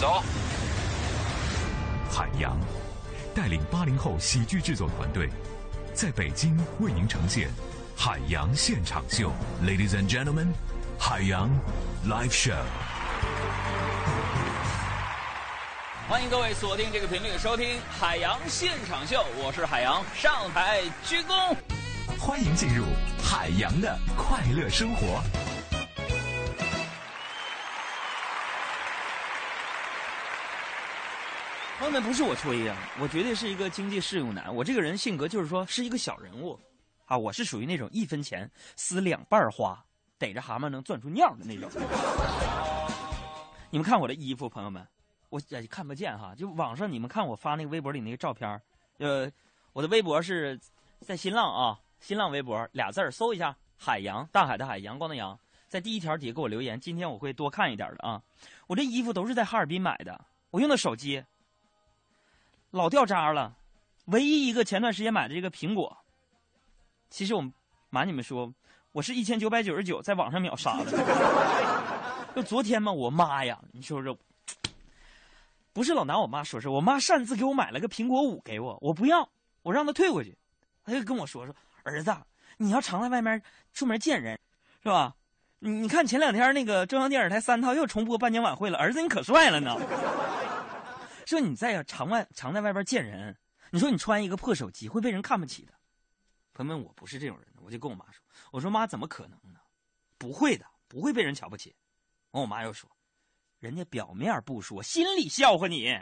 走。海洋带领八零后喜剧制作团队，在北京为您呈现《海洋现场秀》，Ladies and Gentlemen，海洋 Live Show。欢迎各位锁定这个频率收听《海洋现场秀》，我是海洋，上台鞠躬。欢迎进入海洋的快乐生活。朋友们，不是我吹呀，我绝对是一个经济适用男。我这个人性格就是说是一个小人物，啊，我是属于那种一分钱撕两半花，逮着蛤蟆能攥出尿的那种。你们看我的衣服，朋友们，我也看不见哈。就网上你们看我发那个微博里那个照片呃，我的微博是在新浪啊，新浪微博俩字儿搜一下“海洋”，大海的海，阳光的阳，在第一条底下给我留言。今天我会多看一点的啊。我这衣服都是在哈尔滨买的，我用的手机。老掉渣了，唯一一个前段时间买的这个苹果，其实我瞒你们说，我是一千九百九十九在网上秒杀的。就昨天嘛，我妈呀，你说说，不是老拿我妈说事，我妈擅自给我买了个苹果五给我，我不要，我让她退回去，她就跟我说说，儿子，你要常在外面出门见人，是吧？你你看前两天那个中央电视台三套又重播颁奖晚会了，儿子你可帅了呢。说你在常外常在外边见人，你说你穿一个破手机会被人看不起的。朋友们，我不是这种人，我就跟我妈说：“我说妈，怎么可能呢？不会的，不会被人瞧不起。”完，我妈又说：“人家表面不说，心里笑话你。”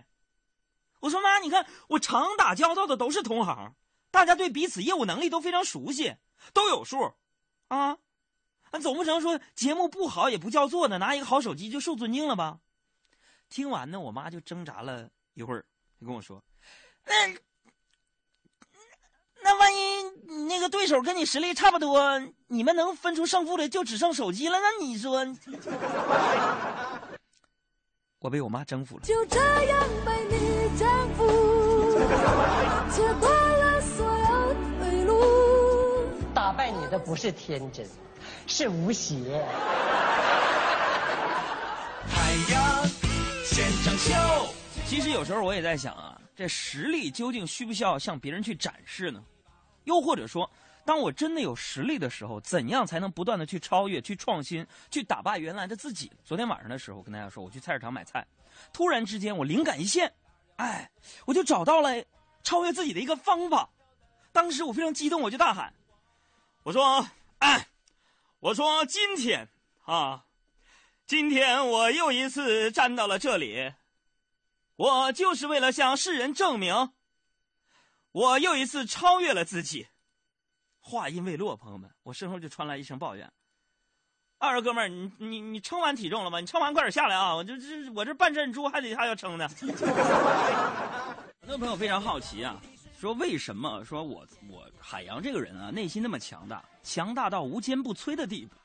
我说：“妈，你看我常打交道的都是同行，大家对彼此业务能力都非常熟悉，都有数，啊，那总不成说节目不好也不叫座的，拿一个好手机就受尊敬了吧？”听完呢，我妈就挣扎了一会儿，就跟我说：“那那万一那个对手跟你实力差不多，你们能分出胜负的就只剩手机了，那你说？” 我被我妈征服了。就这样被你征服，切断了所有退路。打败你的不是天真，是无邪。海洋。现场秀，其实有时候我也在想啊，这实力究竟需不需要向别人去展示呢？又或者说，当我真的有实力的时候，怎样才能不断的去超越、去创新、去打败原来的自己？昨天晚上的时候，我跟大家说，我去菜市场买菜，突然之间我灵感一现，哎，我就找到了超越自己的一个方法。当时我非常激动，我就大喊：“我说，哎，我说今天啊。”今天我又一次站到了这里，我就是为了向世人证明，我又一次超越了自己。话音未落，朋友们，我身后就传来一声抱怨：“二哥们儿，你你你称完体重了吗？你称完快点下来啊！我这这我这半阵猪还得还要称呢。”很多朋友非常好奇啊，说为什么说我我海洋这个人啊，内心那么强大，强大到无坚不摧的地步？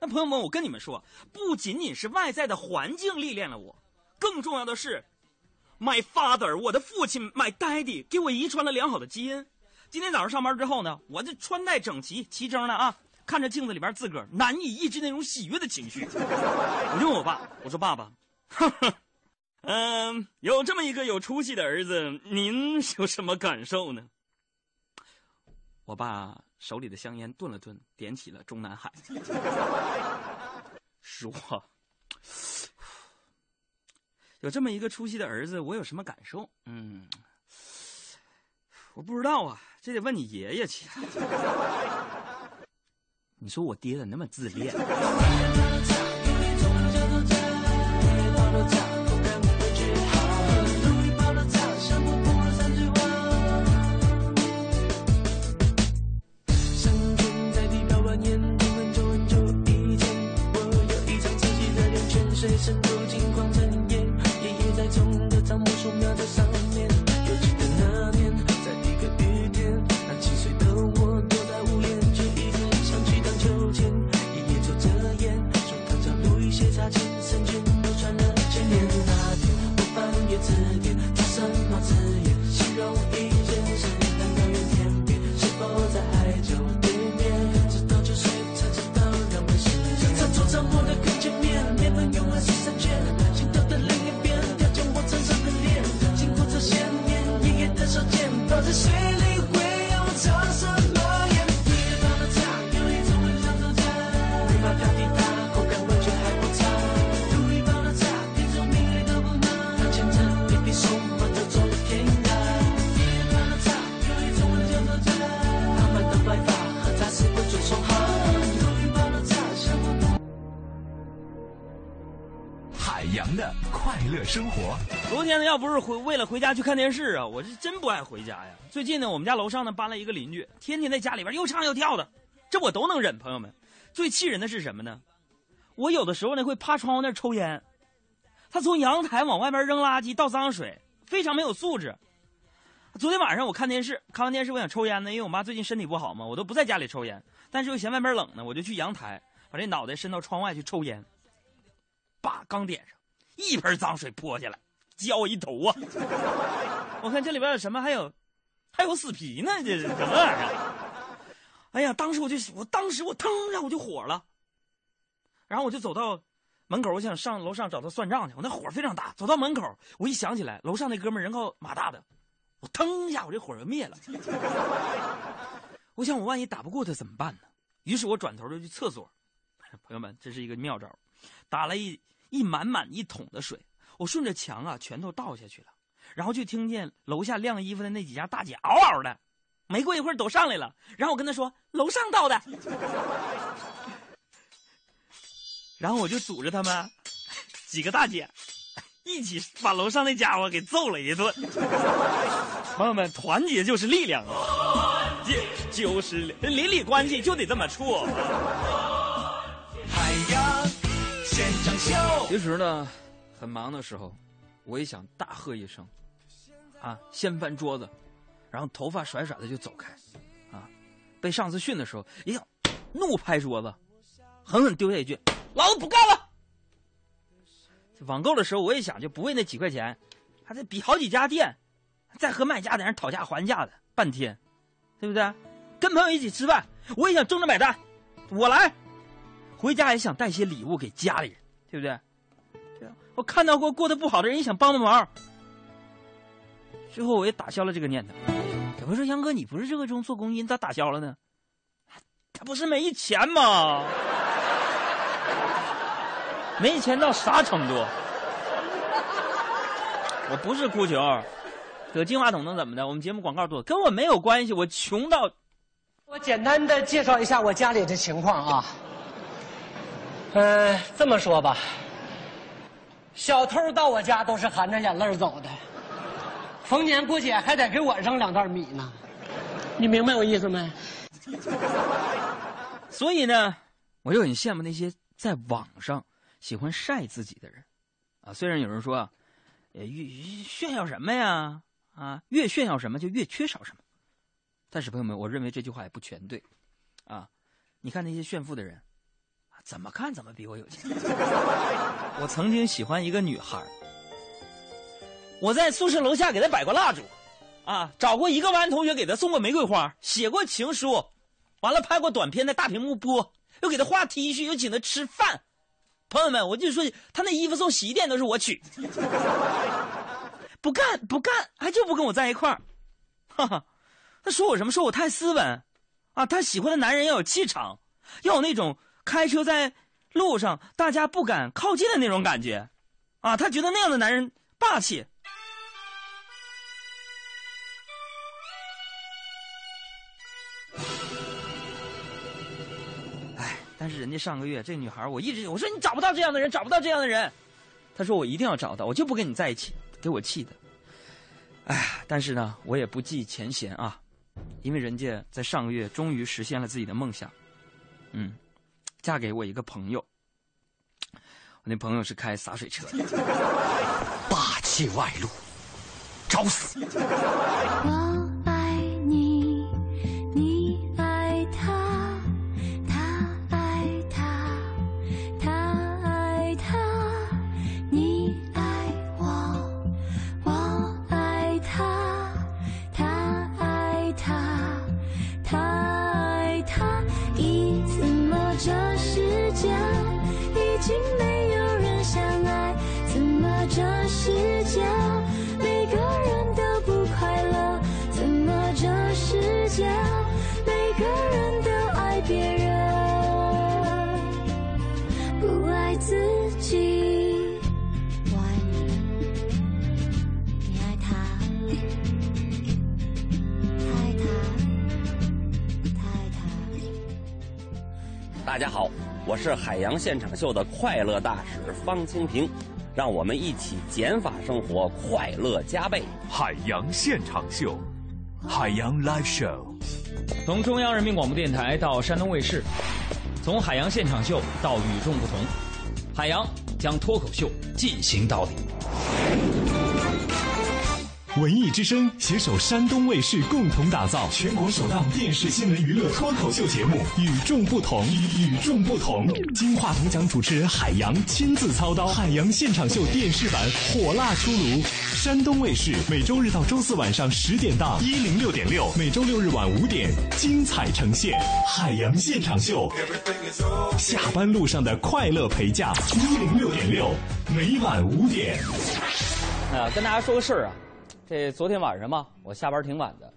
那朋友们，我跟你们说，不仅仅是外在的环境历练了我，更重要的是，my father，我的父亲，my daddy，给我遗传了良好的基因。今天早上上班之后呢，我这穿戴整齐，齐整的啊，看着镜子里边自个儿，难以抑制那种喜悦的情绪。我就问我爸，我说爸爸，嗯，有这么一个有出息的儿子，您有什么感受呢？我爸。手里的香烟顿了顿，点起了中南海，说：“有这么一个出息的儿子，我有什么感受？嗯，我不知道啊，这得问你爷爷去。你说我爹咋那么自恋？”家去看电视啊，我是真不爱回家呀。最近呢，我们家楼上呢搬了一个邻居，天天在家里边又唱又跳的，这我都能忍。朋友们，最气人的是什么呢？我有的时候呢会趴窗户那抽烟，他从阳台往外边扔垃圾、倒脏水，非常没有素质。昨天晚上我看电视，看完电视我想抽烟呢，因为我妈最近身体不好嘛，我都不在家里抽烟，但是又嫌外边冷呢，我就去阳台把这脑袋伸到窗外去抽烟。叭，刚点上，一盆脏水泼下来，浇我一头啊！我看这里边有什么？还有，还有死皮呢，这是什么玩意儿？哎呀，当时我就，我当时我腾一下我就火了，然后我就走到门口，我想上楼上找他算账去。我那火非常大，走到门口，我一想起来，楼上那哥们人高马大的，我腾一下我这火就灭了。我想我万一打不过他怎么办呢？于是我转头就去厕所。朋友们，这是一个妙招，打了一一满满一桶的水，我顺着墙啊全都倒下去了，然后就听见楼下晾衣服的那几家大姐嗷嗷的，没过一会儿都上来了，然后我跟她说楼上倒的，然后我就组织他们几个大姐一起把楼上那家伙给揍了一顿。朋友们，团结就是力量啊，这就是邻里关系就得这么处。海洋现场秀，其实呢，很忙的时候，我也想大喝一声，啊，掀翻桌子，然后头发甩甩的就走开，啊，被上司训的时候也想怒拍桌子，狠狠丢下一句：“老子不干了！”网购的时候，我也想就不为那几块钱，还得比好几家店，再和卖家在那讨价还价的半天，对不对？跟朋友一起吃饭，我也想争着买单，我来。回家也想带些礼物给家里人，对不对？我看到过过得不好的人，也想帮帮忙。最后我也打消了这个念头。有人说：“杨哥，你不是热衷做公益，咋打消了呢？”他不是没钱吗？没钱到啥程度？我不是哭穷，搁金话筒能怎么的？我们节目广告多，跟我没有关系。我穷到……我简单的介绍一下我家里的情况啊。嗯，这么说吧，小偷到我家都是含着眼泪走的，逢年过节还得给我扔两袋米呢，你明白我意思没？所以呢，我就很羡慕那些在网上喜欢晒自己的人，啊，虽然有人说，呃，越炫耀什么呀，啊，越炫耀什么就越缺少什么，但是朋友们，我认为这句话也不全对，啊，你看那些炫富的人。怎么看怎么比我有钱。我曾经喜欢一个女孩我在宿舍楼下给她摆过蜡烛，啊，找过一个班同学给她送过玫瑰花，写过情书，完了拍过短片在大屏幕播，又给她画 T 恤，又请她吃饭。朋友们，我就说她那衣服送洗衣店都是我取，不干不干，还就不跟我在一块儿。哈哈，他说我什么？说我太斯文，啊，他喜欢的男人要有气场，要有那种。开车在路上，大家不敢靠近的那种感觉，啊，他觉得那样的男人霸气。哎，但是人家上个月这女孩，我一直我说你找不到这样的人，找不到这样的人，他说我一定要找到，我就不跟你在一起，给我气的。哎，但是呢，我也不计前嫌啊，因为人家在上个月终于实现了自己的梦想，嗯。嫁给我一个朋友，我那朋友是开洒水车。的，霸气外露，找死！是海洋现场秀的快乐大使方清平，让我们一起减法生活，快乐加倍。海洋现场秀，海洋 live show。从中央人民广播电台到山东卫视，从海洋现场秀到与众不同，海洋将脱口秀进行到底。文艺之声携手山东卫视共同打造全国首档电视新闻娱乐脱口秀节目《与众不同》，与众不同。金话筒奖主持人海洋亲自操刀，海洋现场秀电视版火辣出炉。山东卫视每周日到周四晚上十点档一零六点六，每周六日晚五点精彩呈现海洋现场秀。下班路上的快乐陪驾一零六点六，每晚五点。呃，跟大家说个事儿啊。这昨天晚上嘛，我下班挺晚的，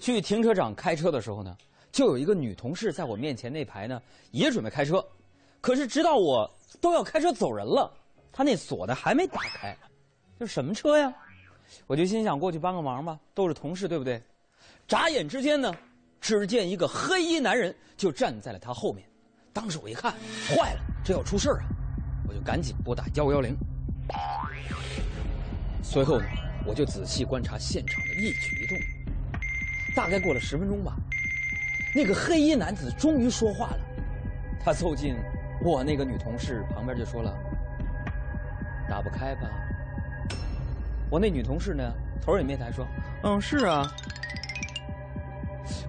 去停车场开车的时候呢，就有一个女同事在我面前那排呢，也准备开车，可是直到我都要开车走人了，她那锁呢还没打开，这什么车呀？我就心想过去帮个忙吧，都是同事对不对？眨眼之间呢，只见一个黑衣男人就站在了她后面，当时我一看，坏了，这要出事啊！我就赶紧拨打幺幺零，随后呢。我就仔细观察现场的一举一动，大概过了十分钟吧，那个黑衣男子终于说话了。他凑近我那个女同事旁边就说了：“打不开吧？”我那女同事呢，头也没抬说：“嗯，是啊。”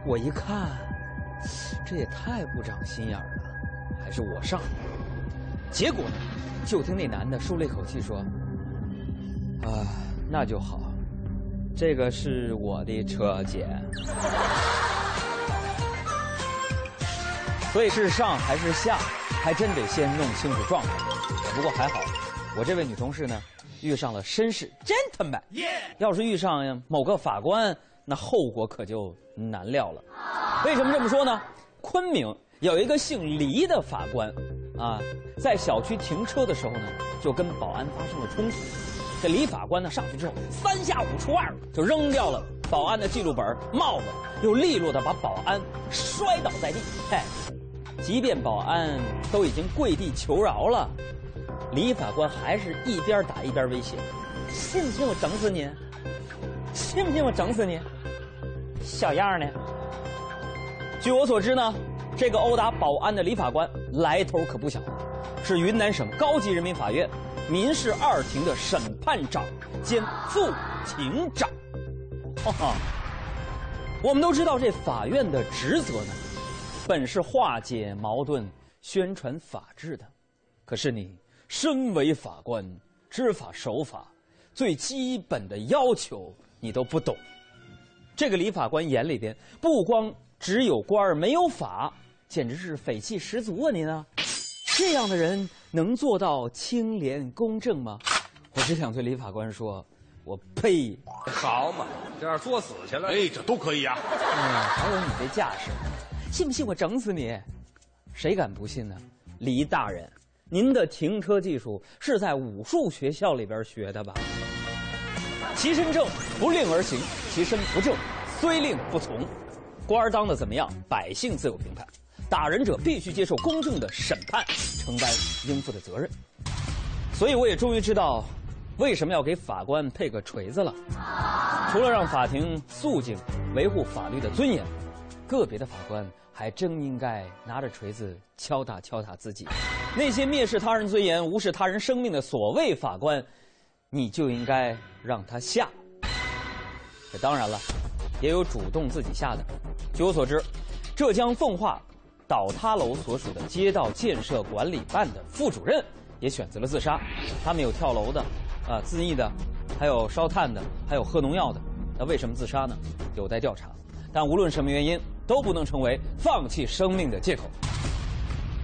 我一看，这也太不长心眼了，还是我上。结果呢，就听那男的舒了一口气说：“啊。”那就好，这个是我的车，姐。所以是上还是下，还真得先弄清楚状况。不过还好，我这位女同事呢，遇上了绅士 gentleman。要是遇上某个法官，那后果可就难料了。为什么这么说呢？昆明有一个姓黎的法官，啊，在小区停车的时候呢，就跟保安发生了冲突。这李法官呢上去之后，三下五除二就扔掉了保安的记录本、帽子，又利落的把保安摔倒在地。嘿，即便保安都已经跪地求饶了，李法官还是一边打一边威胁：“信不信我整死你？信不信我整死你？小样呢？”据我所知呢，这个殴打保安的李法官来头可不小，是云南省高级人民法院。民事二庭的审判长兼副庭长，哈哈。我们都知道，这法院的职责呢，本是化解矛盾、宣传法治的。可是你身为法官，知法守法，最基本的要求你都不懂。这个李法官眼里边，不光只有官儿没有法，简直是匪气十足啊！您啊，这样的人。能做到清廉公正吗？我只想对李法官说：“我呸！”好嘛，这样作死去了。哎，这都可以啊。嗯，还有你这架势，信不信我整死你？谁敢不信呢？李大人，您的停车技术是在武术学校里边学的吧？其身正，不令而行；其身不正，虽令不从。官儿当的怎么样？百姓自有评判。打人者必须接受公正的审判，承担应负的责任。所以我也终于知道，为什么要给法官配个锤子了。除了让法庭肃静、维护法律的尊严，个别的法官还真应该拿着锤子敲打敲打自己。那些蔑视他人尊严、无视他人生命的所谓法官，你就应该让他下。这当然了，也有主动自己下的。据我所知，浙江奉化。倒塌楼所属的街道建设管理办的副主任也选择了自杀，他们有跳楼的，啊，自缢的，还有烧炭的，还有喝农药的。那为什么自杀呢？有待调查。但无论什么原因，都不能成为放弃生命的借口。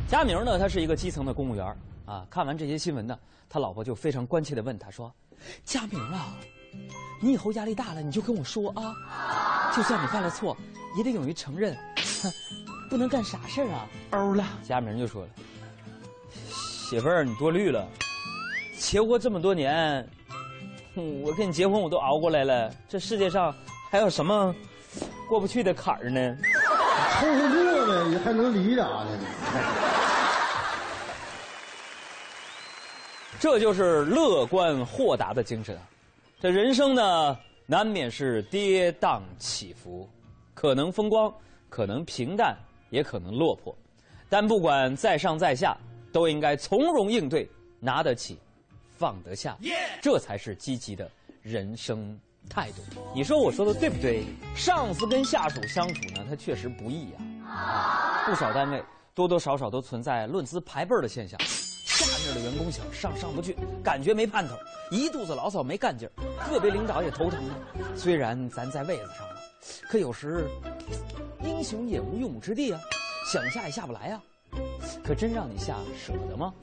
佳明呢，他是一个基层的公务员啊。看完这些新闻呢，他老婆就非常关切地问他说：“佳明啊，你以后压力大了，你就跟我说啊，就算你犯了错，也得勇于承认。”不能干啥事儿啊！欧了，佳明就说了：“媳妇儿，你多虑了。结婚这么多年，我跟你结婚我都熬过来了，这世界上还有什么过不去的坎儿呢？凑合过呗，你还能离啥呢？这就是乐观豁达的精神啊！这人生呢，难免是跌宕起伏，可能风光，可能平淡，也可能落魄。但不管在上在下，都应该从容应对，拿得起，放得下，这才是积极的人生态度。你说我说的对不对？上司跟下属相处呢，他确实不易呀、啊。不少单位多多少少都存在论资排辈儿的现象。下面的员工想上上不去，感觉没盼头，一肚子牢骚没干劲儿，个别领导也头疼啊。虽然咱在位子上了，可有时英雄也无用武之地啊，想下也下不来啊。可真让你下舍得吗？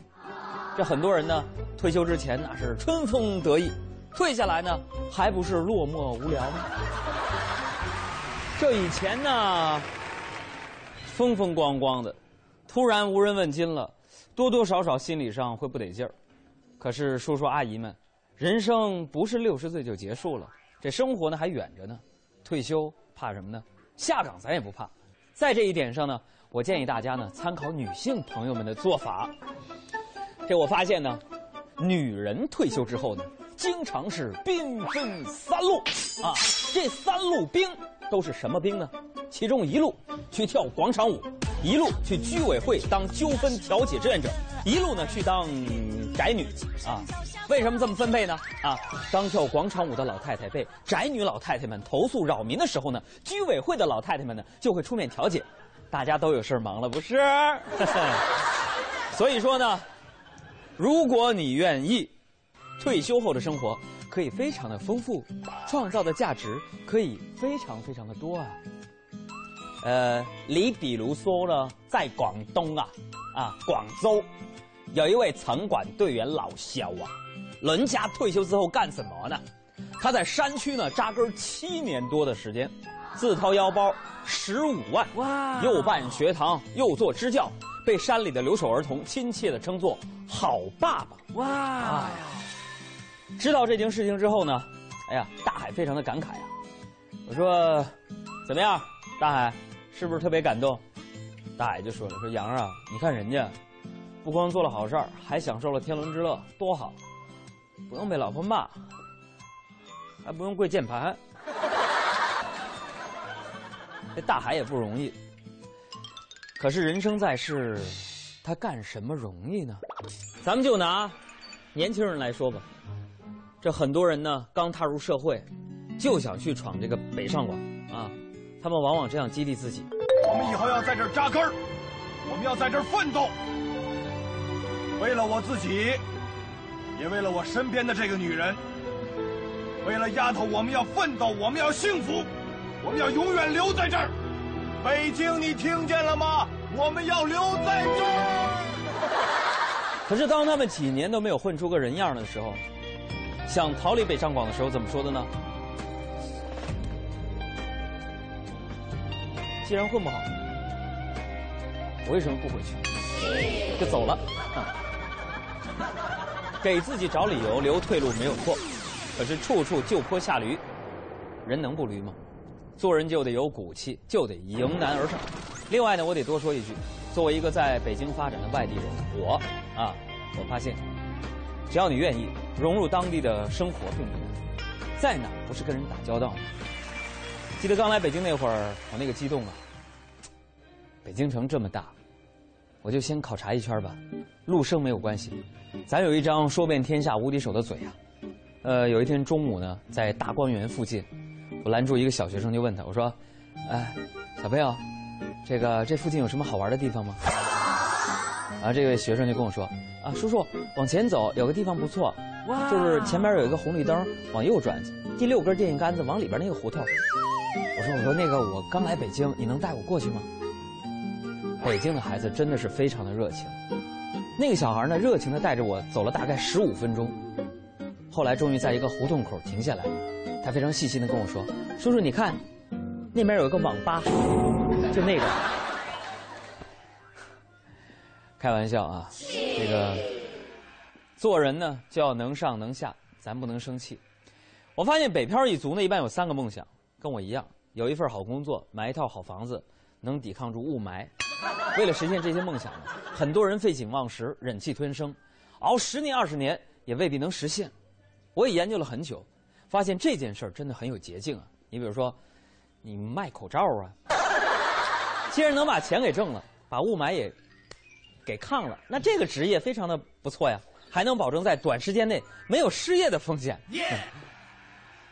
这很多人呢，退休之前那是春风得意，退下来呢，还不是落寞无聊吗？这以前呢，风风光光的，突然无人问津了。多多少少心理上会不得劲儿，可是叔叔阿姨们，人生不是六十岁就结束了，这生活呢还远着呢。退休怕什么呢？下岗咱也不怕。在这一点上呢，我建议大家呢参考女性朋友们的做法。这我发现呢，女人退休之后呢，经常是兵分三路啊。这三路兵都是什么兵呢？其中一路去跳广场舞。一路去居委会当纠纷调解志愿者，一路呢去当宅女啊。为什么这么分配呢？啊，当跳广场舞的老太太被宅女老太太们投诉扰民的时候呢，居委会的老太太们呢就会出面调解，大家都有事忙了，不是？所以说呢，如果你愿意，退休后的生活可以非常的丰富，创造的价值可以非常非常的多啊。呃，你比如说呢，在广东啊，啊广州，有一位城管队员老肖啊，人家退休之后干什么呢？他在山区呢扎根七年多的时间，自掏腰包十五万，哇，又办学堂，又做支教，被山里的留守儿童亲切的称作“好爸爸”。哇，哎呀，知道这件事情之后呢，哎呀，大海非常的感慨啊。我说，怎么样，大海？是不是特别感动？大海就说了：“说杨啊，你看人家，不光做了好事儿，还享受了天伦之乐，多好！不用被老婆骂，还不用跪键盘。这大海也不容易。可是人生在世，他干什么容易呢？咱们就拿年轻人来说吧，这很多人呢，刚踏入社会，就想去闯这个北上广啊。”他们往往这样激励自己：我们以后要在这儿扎根儿，我们要在这儿奋斗，为了我自己，也为了我身边的这个女人。为了丫头，我们要奋斗，我们要幸福，我们要永远留在这儿。北京，你听见了吗？我们要留在这儿。可是当他们几年都没有混出个人样的时候，想逃离北上广的时候，怎么说的呢？既然混不好，我为什么不回去？就走了，给自己找理由留退路没有错，可是处处就坡下驴，人能不驴吗？做人就得有骨气，就得迎难而上。另外呢，我得多说一句，作为一个在北京发展的外地人，我啊，我发现，只要你愿意融入当地的生活，并不难。在哪不是跟人打交道呢？记得刚来北京那会儿，我那个激动啊！北京城这么大，我就先考察一圈吧。陆生没有关系，咱有一张说遍天下无敌手的嘴啊。呃，有一天中午呢，在大观园附近，我拦住一个小学生，就问他，我说：“哎，小朋友，这个这附近有什么好玩的地方吗？”然后这位学生就跟我说：“啊，叔叔，往前走有个地方不错，就是前面有一个红绿灯，往右转，第六根电线杆子往里边那个胡同。”我说：“我说那个我刚来北京，你能带我过去吗？”北京的孩子真的是非常的热情，那个小孩呢，热情的带着我走了大概十五分钟，后来终于在一个胡同口停下来，他非常细心的跟我说：“叔叔，你看，那边有一个网吧，就那个。”开玩笑啊，这个做人呢就要能上能下，咱不能生气。我发现北漂一族呢，一般有三个梦想，跟我一样，有一份好工作，买一套好房子，能抵抗住雾霾。为了实现这些梦想呢，很多人废寝忘食、忍气吞声，熬十年二十年也未必能实现。我也研究了很久，发现这件事儿真的很有捷径啊。你比如说，你卖口罩啊，既然能把钱给挣了，把雾霾也给抗了，那这个职业非常的不错呀，还能保证在短时间内没有失业的风险。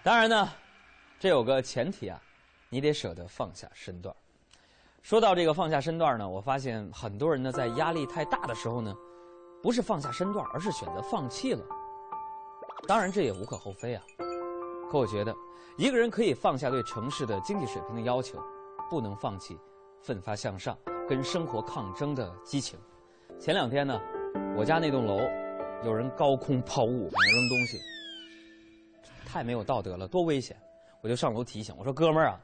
当然呢，这有个前提啊，你得舍得放下身段。说到这个放下身段呢，我发现很多人呢在压力太大的时候呢，不是放下身段，而是选择放弃了。当然这也无可厚非啊，可我觉得一个人可以放下对城市的经济水平的要求，不能放弃奋发向上、跟生活抗争的激情。前两天呢，我家那栋楼有人高空抛物扔东西，太没有道德了，多危险！我就上楼提醒我说：“哥们儿啊。”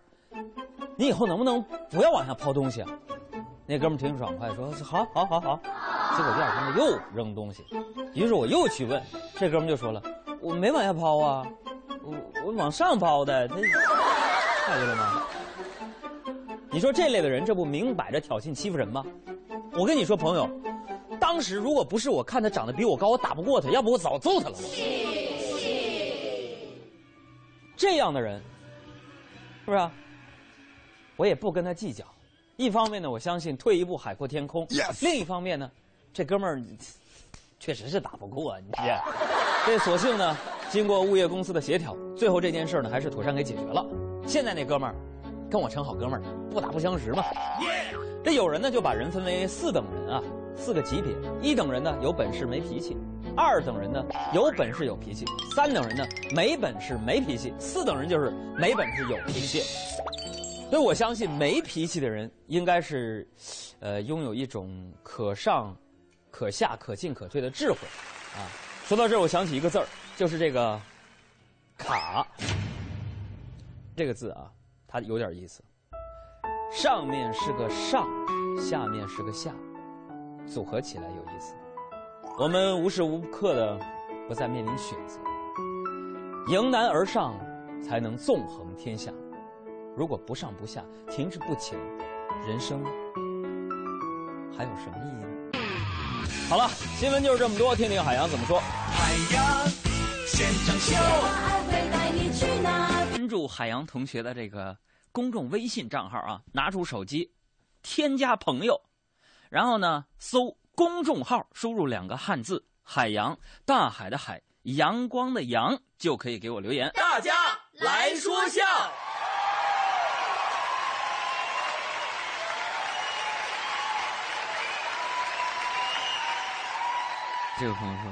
你以后能不能不要往下抛东西啊？那哥们挺爽快，说好，好，好，好。结果第二天他又扔东西，于是我又去问，这哥们就说了，我没往下抛啊，我我往上抛的，他看见了吗？你说这类的人，这不明摆着挑衅欺负人吗？我跟你说，朋友，当时如果不是我看他长得比我高，我打不过他，要不我早揍他了。这样的人，是不是？我也不跟他计较，一方面呢，我相信退一步海阔天空；另一方面呢，这哥们儿确实是打不过你。这索性呢，经过物业公司的协调，最后这件事呢还是妥善给解决了。现在那哥们儿跟我成好哥们儿，不打不相识嘛。这有人呢就把人分为四等人啊，四个级别：一等人呢有本事没脾气，二等人呢有本事有脾气，三等人呢没本事没脾气，四等人就是没本事有脾气。所以我相信没脾气的人应该是，呃，拥有一种可上、可下、可进可退的智慧，啊。说到这儿，我想起一个字儿，就是这个“卡”这个字啊，它有点意思。上面是个上，下面是个下，组合起来有意思。我们无时无刻的不再面临选择，迎难而上，才能纵横天下。如果不上不下，停滞不前，人生还有什么意义呢？好了，新闻就是这么多，听听海洋怎么说。海洋现场秀，关注海洋同学的这个公众微信账号啊，拿出手机，添加朋友，然后呢，搜公众号，输入两个汉字“海洋”，大海的海，阳光的阳，就可以给我留言。大家来说笑。这位朋友说：“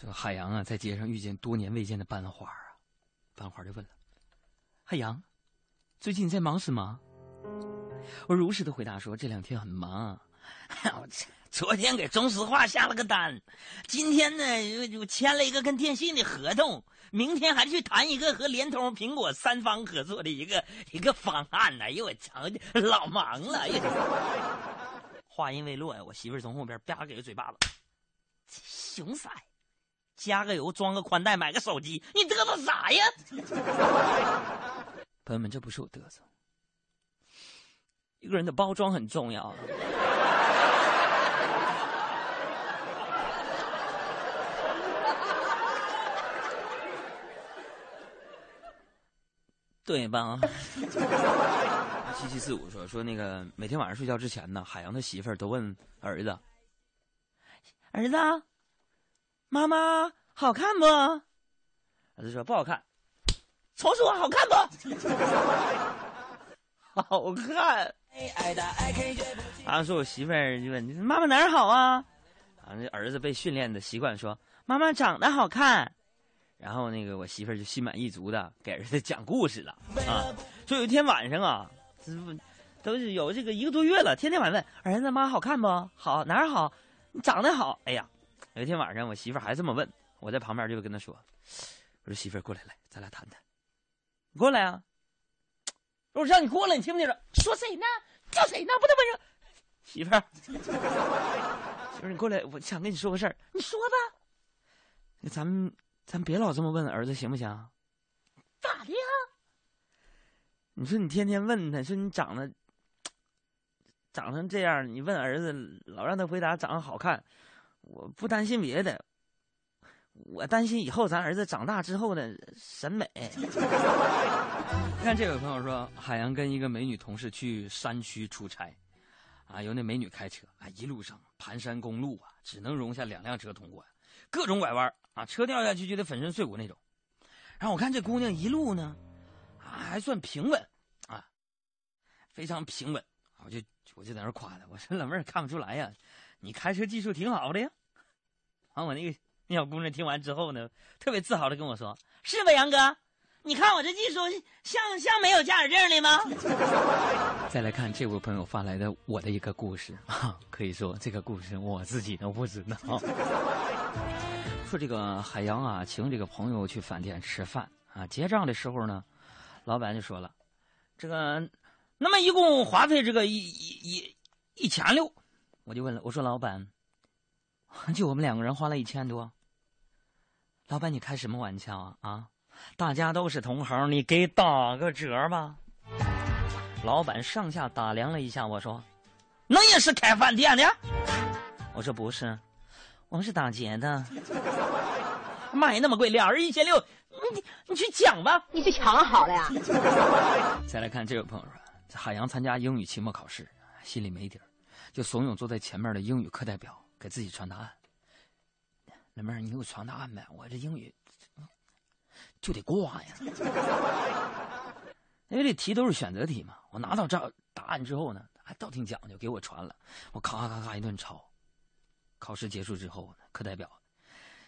说海洋啊，在街上遇见多年未见的班花啊，班花就问了：‘海洋，最近在忙什么？’我如实的回答说：‘这两天很忙，我昨天给中石化下了个单，今天呢又又签了一个跟电信的合同，明天还去谈一个和联通、苹果三方合作的一个一个方案呢。’哎呦我操，老忙了！话音未落呀，我媳妇从后边啪给个嘴巴子。”熊色，加个油，装个宽带，买个手机，你嘚瑟啥呀？朋友们，这不是我嘚瑟，一个人的包装很重要，对吧？七七四五说说那个每天晚上睡觉之前呢，海洋的媳妇儿都问儿子。儿子，妈妈好看不？儿子说不好看。重说好看不？好看。啊，说我媳妇儿就问妈妈哪儿好啊？啊，那儿子被训练的习惯说妈妈长得好看。然后那个我媳妇儿就心满意足的给儿子讲故事了啊。说有一天晚上啊，都是有这个一个多月了，天天晚问儿子妈好看不？好哪儿好？你长得好，哎呀！有一天晚上，我媳妇还这么问，我在旁边就跟她说：“我说媳妇儿过来来，咱俩谈谈。你过来啊！我让你过来，你听不听着？说谁呢？叫谁呢？不能问着。媳妇儿，媳妇儿你过来，我想跟你说个事儿。你说吧。咱们咱别老这么问儿子，行不行？咋的呀？你说你天天问他，说你长得……长成这样，你问儿子，老让他回答长得好看，我不担心别的，我担心以后咱儿子长大之后的审美。看这位朋友说，海洋跟一个美女同事去山区出差，啊，由那美女开车，啊，一路上盘山公路啊，只能容下两辆车通过，各种拐弯啊，车掉下去就得粉身碎骨那种。然后我看这姑娘一路呢，还算平稳，啊，非常平稳。我就我就在那夸她，我说老妹儿看不出来呀，你开车技术挺好的呀。完我那个那小姑娘听完之后呢，特别自豪的跟我说：“是吧，杨哥？你看我这技术像像没有驾驶证的吗？” 再来看这位朋友发来的我的一个故事啊，可以说这个故事我自己都不知道。说这个海洋啊，请这个朋友去饭店吃饭啊，结账的时候呢，老板就说了，这个。那么一共花费这个一一一一千六，我就问了，我说老板，就我们两个人花了一千多。老板，你开什么玩笑啊？啊，大家都是同行，你给打个折吧。老板上下打量了一下，我说，那也是开饭店的？我说不是，我们是打劫的。卖那么贵，俩人一千六，你你去抢吧，你去抢好了呀。再来看这位朋友说。海洋参加英语期末考试，心里没底儿，就怂恿坐在前面的英语课代表给自己传答案。老妹儿，你给我传答案呗，我这英语就得挂呀。因为这题都是选择题嘛，我拿到这答案之后呢，还倒挺讲究，给我传了，我咔咔咔一顿抄。考试结束之后，课代表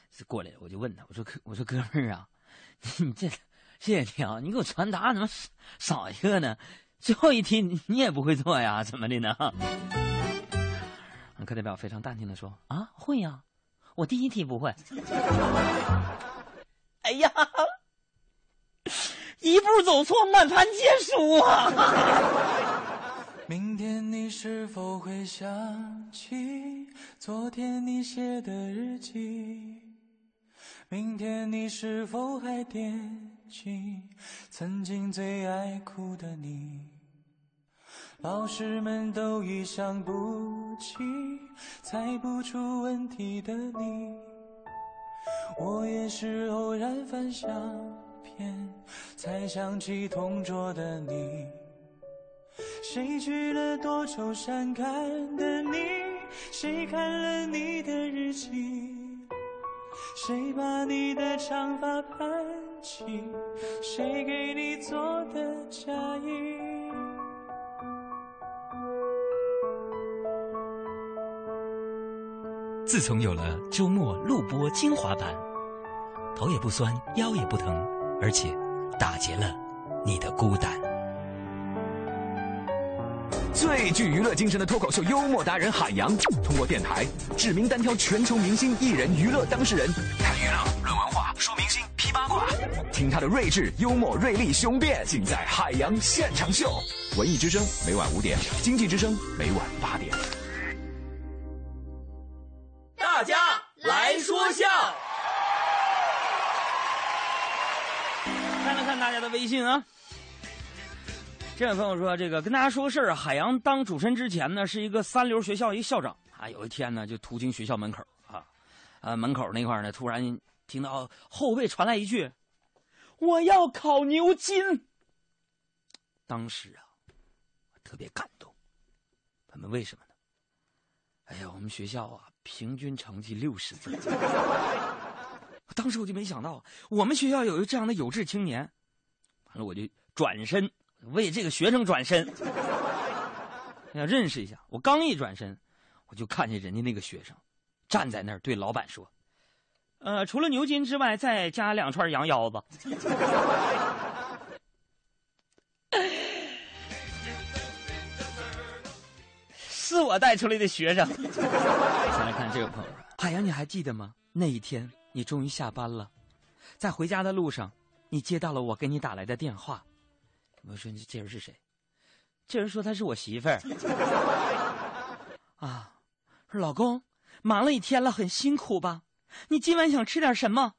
是过来，我就问他，我说：“哥，我说哥们儿啊，你这谢谢你啊，你给我传答案怎么少一个呢？”最后一题你也不会做呀？怎么的呢？课代表非常淡定的说：“啊，会呀，我第一题不会。”哎呀，一步走错，满盘皆输啊！明天你是否会想起昨天你写的日记？明天你是否还惦记曾经最爱哭的你？老师们都已想不起，猜不出问题的你，我也是偶然翻相片，才想起同桌的你。谁去了多愁善感的你？谁看了你的日记？谁把你的长发盘起？谁给你做的嫁衣？自从有了周末录播精华版，头也不酸，腰也不疼，而且打劫了你的孤单。最具娱乐精神的脱口秀幽默达人海洋，通过电台指名单挑全球明星艺人、娱乐当事人，谈娱乐、论文化、说明星、批八卦，听他的睿智、幽默、锐利、雄辩，尽在海洋现场秀。文艺之声每晚五点，经济之声每晚八点。大家来说笑。看了看大家的微信啊，这位朋友说：“这个跟大家说个事儿，海洋当主持人之前呢，是一个三流学校一个校长啊。有一天呢，就途经学校门口啊，呃，门口那块呢，突然听到后背传来一句：‘我要考牛津。’当时啊，特别感动。他们为什么呢？哎呀，我们学校啊。”平均成绩六十分，当时我就没想到，我们学校有一个这样的有志青年。完了，我就转身为这个学生转身，要认识一下。我刚一转身，我就看见人家那个学生站在那儿，对老板说：“呃，除了牛筋之外，再加两串羊腰子。”是我带出来的学生。先来看这个朋友：“海洋，你还记得吗？那一天你终于下班了，在回家的路上，你接到了我给你打来的电话。我说：这人是谁？这人说他是我媳妇儿。啊，说老公，忙了一天了，很辛苦吧？你今晚想吃点什么？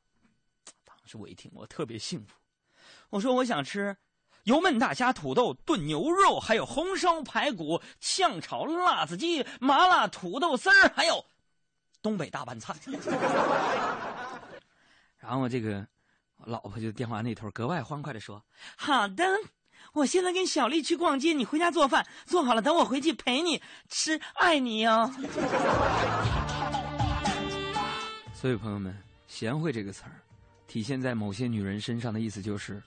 当时我一听，我特别幸福。我说我想吃。”油焖大虾、土豆炖牛肉，还有红烧排骨、炝炒辣子鸡、麻辣土豆丝儿，还有东北大拌菜。然后这个老婆就电话那头格外欢快的说：“好的，我现在跟小丽去逛街，你回家做饭，做好了等我回去陪你吃，爱你哦。”所以朋友们，“贤惠”这个词儿，体现在某些女人身上的意思就是，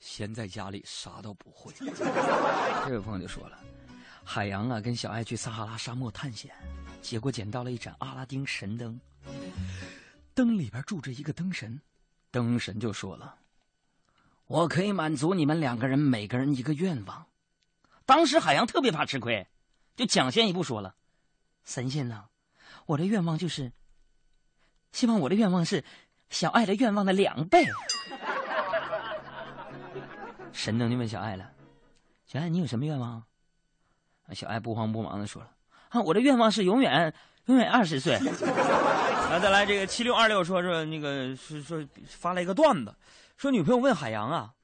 闲在家里啥都不会。这位朋友就说了，海洋啊跟小爱去撒哈拉沙漠探险，结果捡到了一盏阿拉丁神灯，灯里边住着一个灯神，灯神就说了：“我可以满足你们两个人每个人一个愿望。”当时海洋特别怕吃亏，就抢先一步说了：“神仙呐、我的愿望就是。”希望我的愿望是小爱的愿望的两倍。神灯就问小爱了：“小爱，你有什么愿望？”小爱不慌不忙的说了：“啊，我的愿望是永远永远二十岁。” 啊，再来这个七六二六说说那个是说发了一个段子，说女朋友问海洋啊，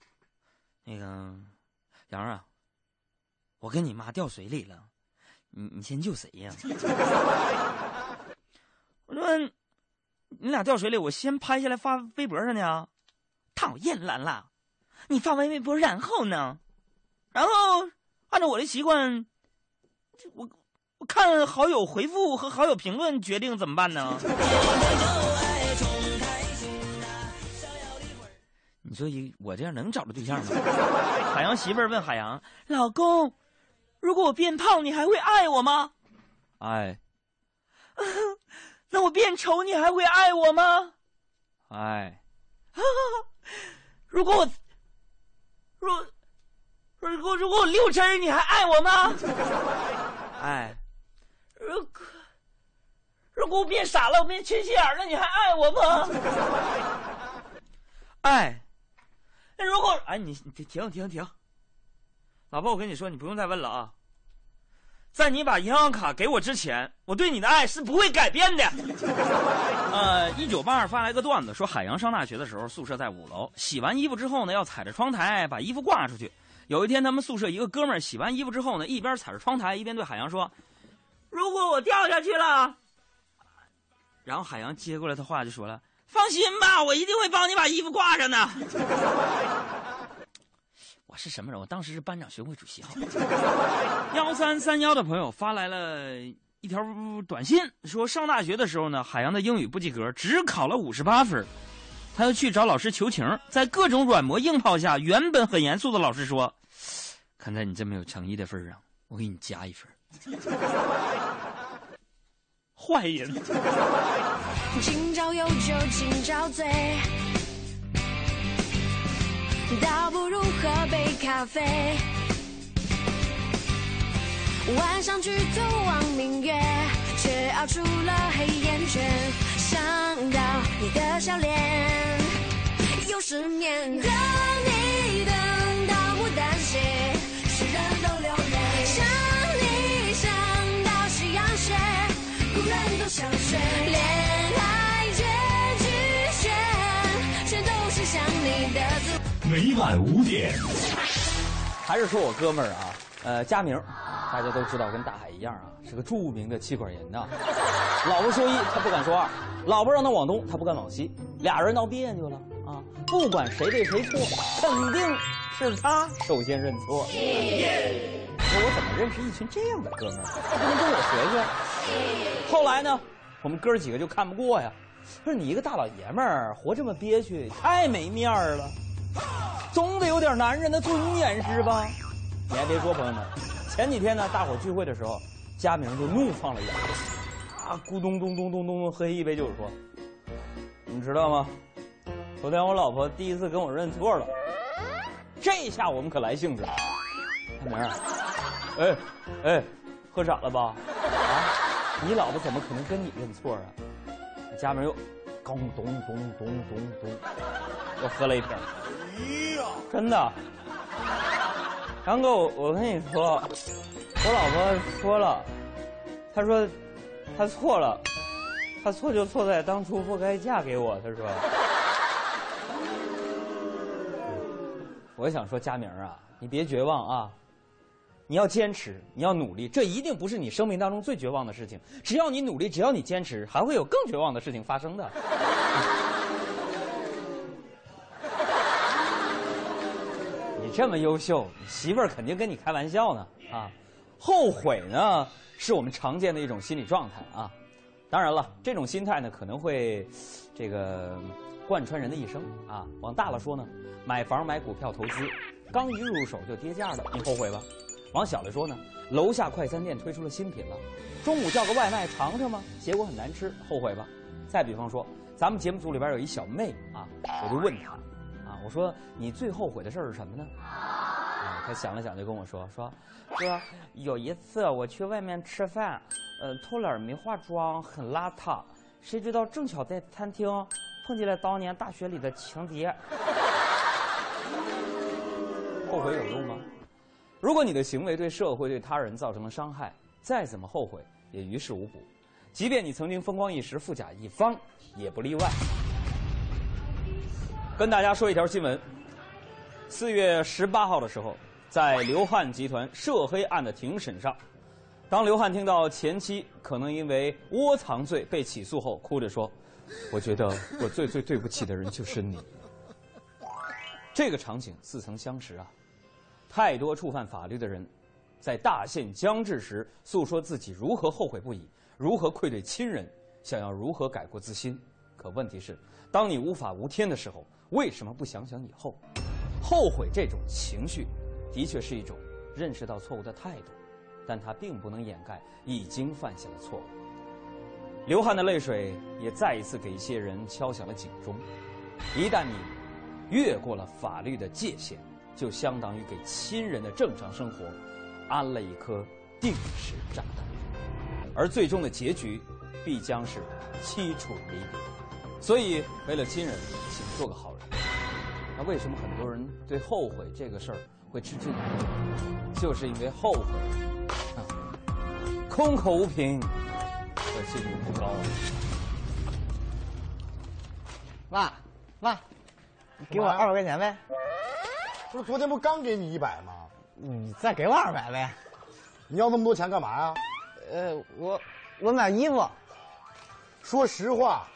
那个洋啊，我跟你妈掉水里了，你你先救谁呀？我说。你俩掉水里，我先拍下来发微博上呢。讨厌兰兰，你发完微博然后呢？然后按照我的习惯，我我看好友回复和好友评论决定怎么办呢？你说一我这样能找着对象吗？海洋媳妇儿问海洋老公：“如果我变胖，你还会爱我吗？”爱。那我变丑，你还会爱我吗？爱。如果我，如如果如果我六针，你还爱我吗？爱。如果如果我变傻了，我变缺心眼了，你还爱我吗？爱。如果哎，你停停停停，老婆，我跟你说，你不用再问了啊。在你把银行卡给我之前，我对你的爱是不会改变的。呃，一九八二发来个段子，说海洋上大学的时候，宿舍在五楼，洗完衣服之后呢，要踩着窗台把衣服挂出去。有一天，他们宿舍一个哥们儿洗完衣服之后呢，一边踩着窗台，一边对海洋说：“如果我掉下去了。”然后海洋接过来他话就说了：“放心吧，我一定会帮你把衣服挂上的。”我是什么人？我当时是班长、学会主席。幺三三幺的朋友发来了一条短信，说上大学的时候呢，海洋的英语不及格，只考了五十八分。他又去找老师求情，在各种软磨硬泡下，原本很严肃的老师说：“看在你这么有诚意的份上，我给你加一分。”坏人。今朝有酒今朝醉。倒不如喝杯咖啡，晚上举头望明月，却熬出了黑眼圈。想到你的笑脸，又失眠。等你等到牡丹谢，世人都流泪。想你想到夕阳斜，故人都相随。每晚五点，还是说我哥们儿啊，呃，佳明，大家都知道，跟大海一样啊，是个著名的妻管严呐。老婆说一，他不敢说二；老婆让他往东，他不敢往西。俩人闹别扭了啊，不管谁对谁错，肯定是他首先认错。说我怎么认识一群这样的哥们儿？他不能跟我学学？后来呢，我们哥几个就看不过呀，说你一个大老爷们儿活这么憋屈，太没面儿了。总得有点男人的尊严是吧？你还别说，朋友们，前几天呢，大伙聚会的时候，佳明就怒放了眼，啊，咕咚咚咚咚咚喝一杯酒说：“你知道吗？昨天我老婆第一次跟我认错了，这下我们可来兴致了。”佳明，哎哎，喝傻了吧？啊，你老婆怎么可能跟你认错啊？佳明又咚咚咚咚咚咚，又喝了一瓶。真的，杨哥，我我跟你说，我老婆说了，她说她错了，她错就错在当初不该嫁给我。她说，我想说佳明啊，你别绝望啊，你要坚持，你要努力，这一定不是你生命当中最绝望的事情。只要你努力，只要你坚持，还会有更绝望的事情发生的。这么优秀，媳妇儿肯定跟你开玩笑呢啊！后悔呢，是我们常见的一种心理状态啊。当然了，这种心态呢，可能会这个贯穿人的一生啊。往大了说呢，买房买股票投资，刚一入手就跌价了，你后悔吧？往小了说呢，楼下快餐店推出了新品了，中午叫个外卖尝尝吗？结果很难吃，后悔吧？再比方说，咱们节目组里边有一小妹啊，我就问她，我说你最后悔的事儿是什么呢？啊，她想了想就跟我说说，哥，有一次我去外面吃饭，呃，偷懒没化妆，很邋遢，谁知道正巧在餐厅碰见了当年大学里的情敌。后悔有用吗？如果你的行为对社会、对他人造成了伤害，再怎么后悔也于事无补。即便你曾经风光一时、富甲一方，也不例外。跟大家说一条新闻：四月十八号的时候，在刘汉集团涉黑案的庭审上，当刘汉听到前妻可能因为窝藏罪被起诉后，哭着说：“我觉得我最最对不起的人就是你。”这个场景似曾相识啊！太多触犯法律的人，在大限将至时，诉说自己如何后悔不已，如何愧对亲人，想要如何改过自新。可问题是，当你无法无天的时候，为什么不想想以后？后悔这种情绪，的确是一种认识到错误的态度，但它并不能掩盖已经犯下的错误。流汗的泪水也再一次给一些人敲响了警钟：一旦你越过了法律的界限，就相当于给亲人的正常生活安了一颗定时炸弹，而最终的结局必将是凄楚离别。所以，为了亲人，请做个好人。那为什么很多人对后悔这个事儿会吃惊？就是因为后悔，啊、空口无凭，可信度不高啊。妈，妈，给我二百块钱呗。不是昨天不刚给你一百吗？你再给我二百呗。你要那么多钱干嘛呀？呃，我我买衣服。说实话。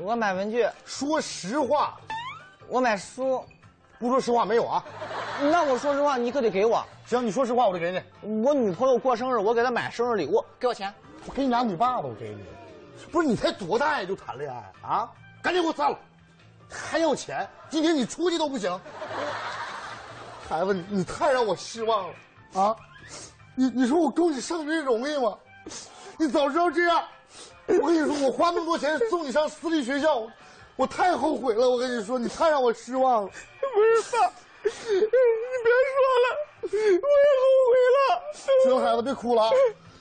我买文具。说实话。我买书。不说实话没有啊？那我说实话，你可得给我。行，你说实话我就给你。我女朋友过生日，我给她买生日礼物，给我钱。我给你俩女爸爸，我给你。不是你才多大呀就谈恋爱啊？赶紧给我散了！还要钱？今天你出去都不行。孩子，你你太让我失望了啊！你你说我供你上学容易吗？你早知道这样，我跟你说，我花那么多钱送你上私立学校，我太后悔了。我跟你说，你太让我失望了。不是爸，你别说了，我也后悔了。行，孩子别哭了啊，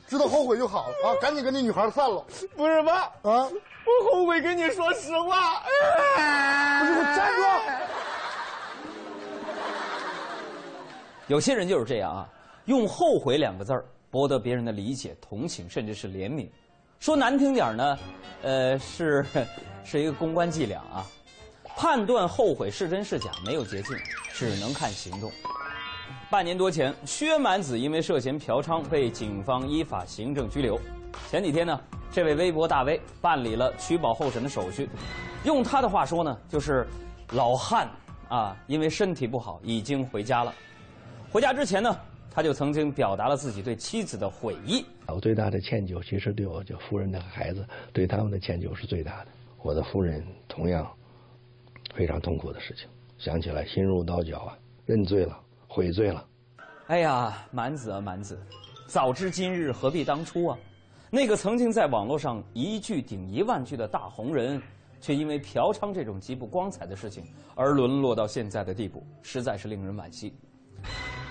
知道后悔就好了啊，赶紧跟那女孩散了。不是爸啊，我后悔跟你说实话。不是，我站住！有些人就是这样啊，用“后悔”两个字儿博得别人的理解、同情，甚至是怜悯。说难听点呢，呃，是 是一个公关伎俩啊。判断后悔是真是假没有捷径，只能看行动。半年多前，薛蛮子因为涉嫌嫖娼被警方依法行政拘留。前几天呢，这位微博大 V 办理了取保候审的手续。用他的话说呢，就是老汉啊，因为身体不好，已经回家了。回家之前呢，他就曾经表达了自己对妻子的悔意。我最大的歉疚，其实对我就夫人的孩子，对他们的歉疚是最大的。我的夫人同样非常痛苦的事情，想起来心如刀绞啊！认罪了，悔罪了。哎呀，蛮子啊蛮子，早知今日何必当初啊！那个曾经在网络上一句顶一万句的大红人，却因为嫖娼这种极不光彩的事情而沦落到现在的地步，实在是令人惋惜。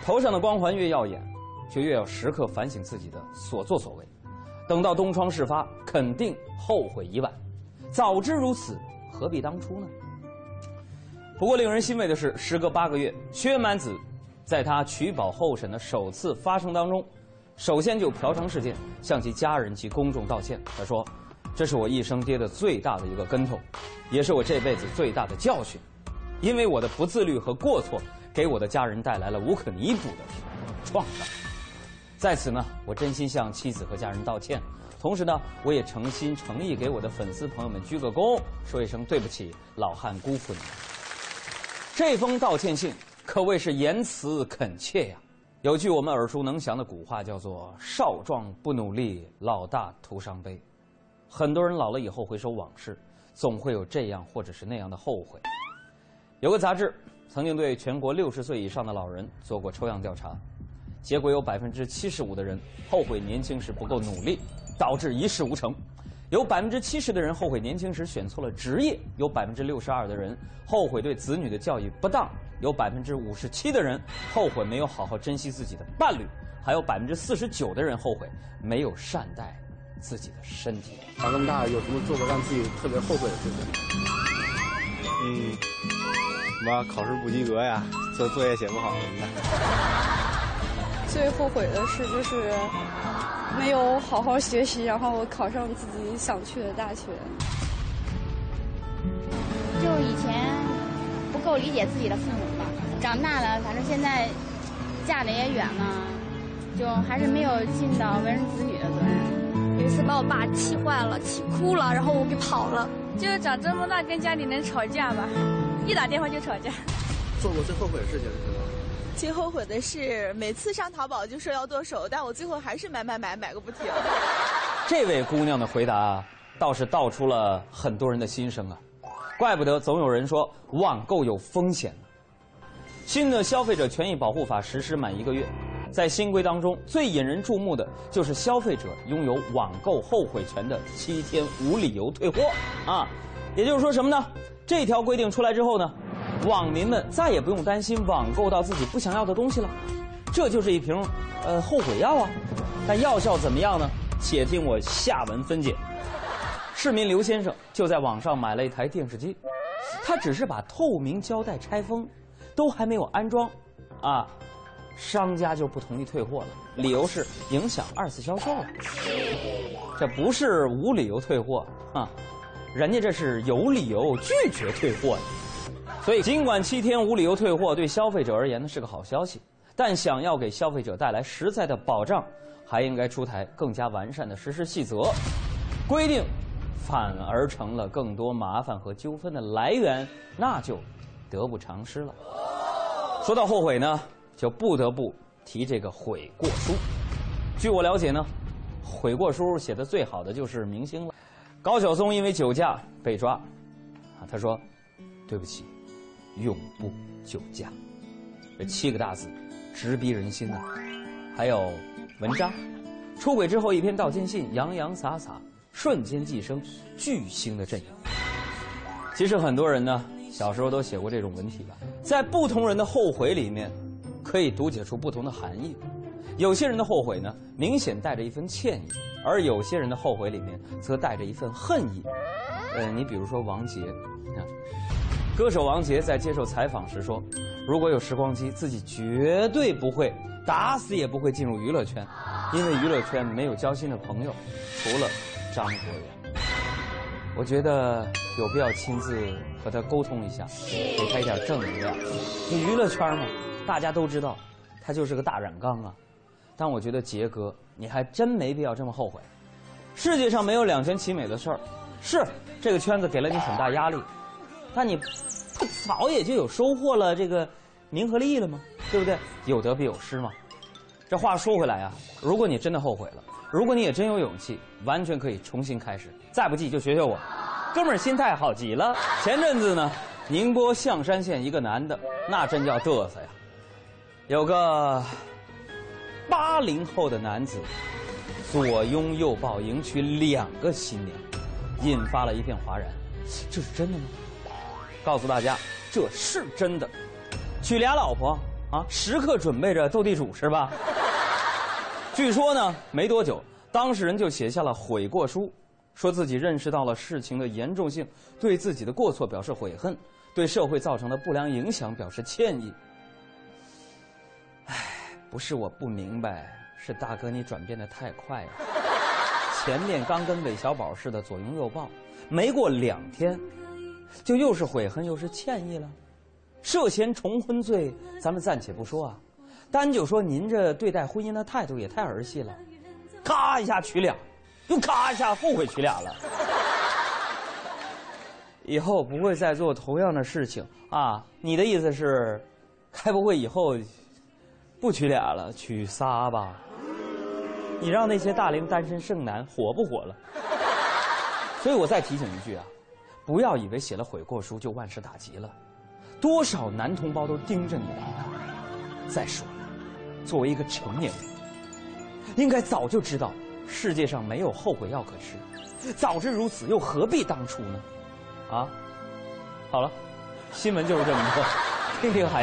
头上的光环越耀眼，就越要时刻反省自己的所作所为。等到东窗事发，肯定后悔已晚。早知如此，何必当初呢？不过令人欣慰的是，时隔八个月，薛蛮子在他取保候审的首次发声当中，首先就嫖娼事件向其家人及公众道歉。他说：“这是我一生跌的最大的一个跟头，也是我这辈子最大的教训，因为我的不自律和过错。”给我的家人带来了无可弥补的创伤，在此呢，我真心向妻子和家人道歉，同时呢，我也诚心诚意给我的粉丝朋友们鞠个躬，说一声对不起，老汉辜负你。这封道歉信可谓是言辞恳切呀。有句我们耳熟能详的古话，叫做“少壮不努力，老大徒伤悲”。很多人老了以后回首往事，总会有这样或者是那样的后悔。有个杂志曾经对全国六十岁以上的老人做过抽样调查，结果有百分之七十五的人后悔年轻时不够努力，导致一事无成；有百分之七十的人后悔年轻时选错了职业；有百分之六十二的人后悔对子女的教育不当；有百分之五十七的人后悔没有好好珍惜自己的伴侣；还有百分之四十九的人后悔没有善待自己的身体。长这么大有什么做过让自己特别后悔的事情？嗯，什么考试不及格呀，做作业写不好什么的。最后悔的事就是没有好好学习，然后考上自己想去的大学。就以前不够理解自己的父母吧，长大了，反正现在嫁的也远了，就还是没有尽到为人子女的责任。有一次把我爸气坏了，气哭了，然后我给跑了。就是长这么大跟家里人吵架吧，一打电话就吵架。做过最后悔的事情是什么？最后悔的是每次上淘宝就说要剁手，但我最后还是买买买买个不停。这位姑娘的回答倒是道出了很多人的心声啊，怪不得总有人说网购有风险呢。新的消费者权益保护法实施满一个月，在新规当中最引人注目的就是消费者拥有网购后悔权的七天无理由退货啊，也就是说什么呢？这条规定出来之后呢，网民们再也不用担心网购到自己不想要的东西了，这就是一瓶呃后悔药啊。但药效怎么样呢？且听我下文分解。市民刘先生就在网上买了一台电视机，他只是把透明胶带拆封，都还没有安装，啊，商家就不同意退货了，理由是影响二次销售了。这不是无理由退货啊，人家这是有理由拒绝退货的。所以，尽管七天无理由退货对消费者而言呢是个好消息，但想要给消费者带来实在的保障，还应该出台更加完善的实施细则。规定反而成了更多麻烦和纠纷的来源，那就得不偿失了。说到后悔呢，就不得不提这个悔过书。据我了解呢，悔过书写的最好的就是明星了。高晓松因为酒驾被抓，啊，他说：“对不起，永不酒驾。”这七个大字，直逼人心呐。还有文章，出轨之后一篇道歉信，洋洋洒洒，瞬间寄生巨星的阵营。其实很多人呢，小时候都写过这种文体吧，在不同人的后悔里面，可以读解出不同的含义。有些人的后悔呢，明显带着一份歉意，而有些人的后悔里面则带着一份恨意。呃，你比如说王杰，啊，歌手王杰在接受采访时说，如果有时光机，自己绝对不会，打死也不会进入娱乐圈，因为娱乐圈没有交心的朋友，除了张国荣。我觉得有必要亲自和他沟通一下，给他一点正能量。就娱乐圈嘛，大家都知道，他就是个大染缸啊。但我觉得杰哥，你还真没必要这么后悔。世界上没有两全其美的事儿，是这个圈子给了你很大压力，但你不早也就有收获了这个名和利了吗？对不对？有得必有失嘛。这话说回来啊，如果你真的后悔了，如果你也真有勇气，完全可以重新开始。再不济就学学我，哥们儿心态好极了。前阵子呢，宁波象山县一个男的，那真叫嘚瑟呀，有个。八零后的男子左拥右抱迎娶两个新娘，引发了一片哗然。这是真的吗？告诉大家，这是真的。娶俩老婆啊，时刻准备着斗地主是吧？据说呢，没多久，当事人就写下了悔过书，说自己认识到了事情的严重性，对自己的过错表示悔恨，对社会造成的不良影响表示歉意。不是我不明白，是大哥你转变的太快了。前面刚跟韦小宝似的左拥右抱，没过两天，就又是悔恨又是歉意了。涉嫌重婚罪，咱们暂且不说啊，单就说您这对待婚姻的态度也太儿戏了。咔一下娶俩，又咔一下后悔娶俩了。以后不会再做同样的事情啊？你的意思是，该不会以后不娶俩了，娶仨吧？你让那些大龄单身剩男火不火了？所以我再提醒一句啊，不要以为写了悔过书就万事大吉了，多少男同胞都盯着你呢。再说了，作为一个成年人，应该早就知道世界上没有后悔药可吃，早知如此又何必当初呢？啊，好了，新闻就是这么多，听听海。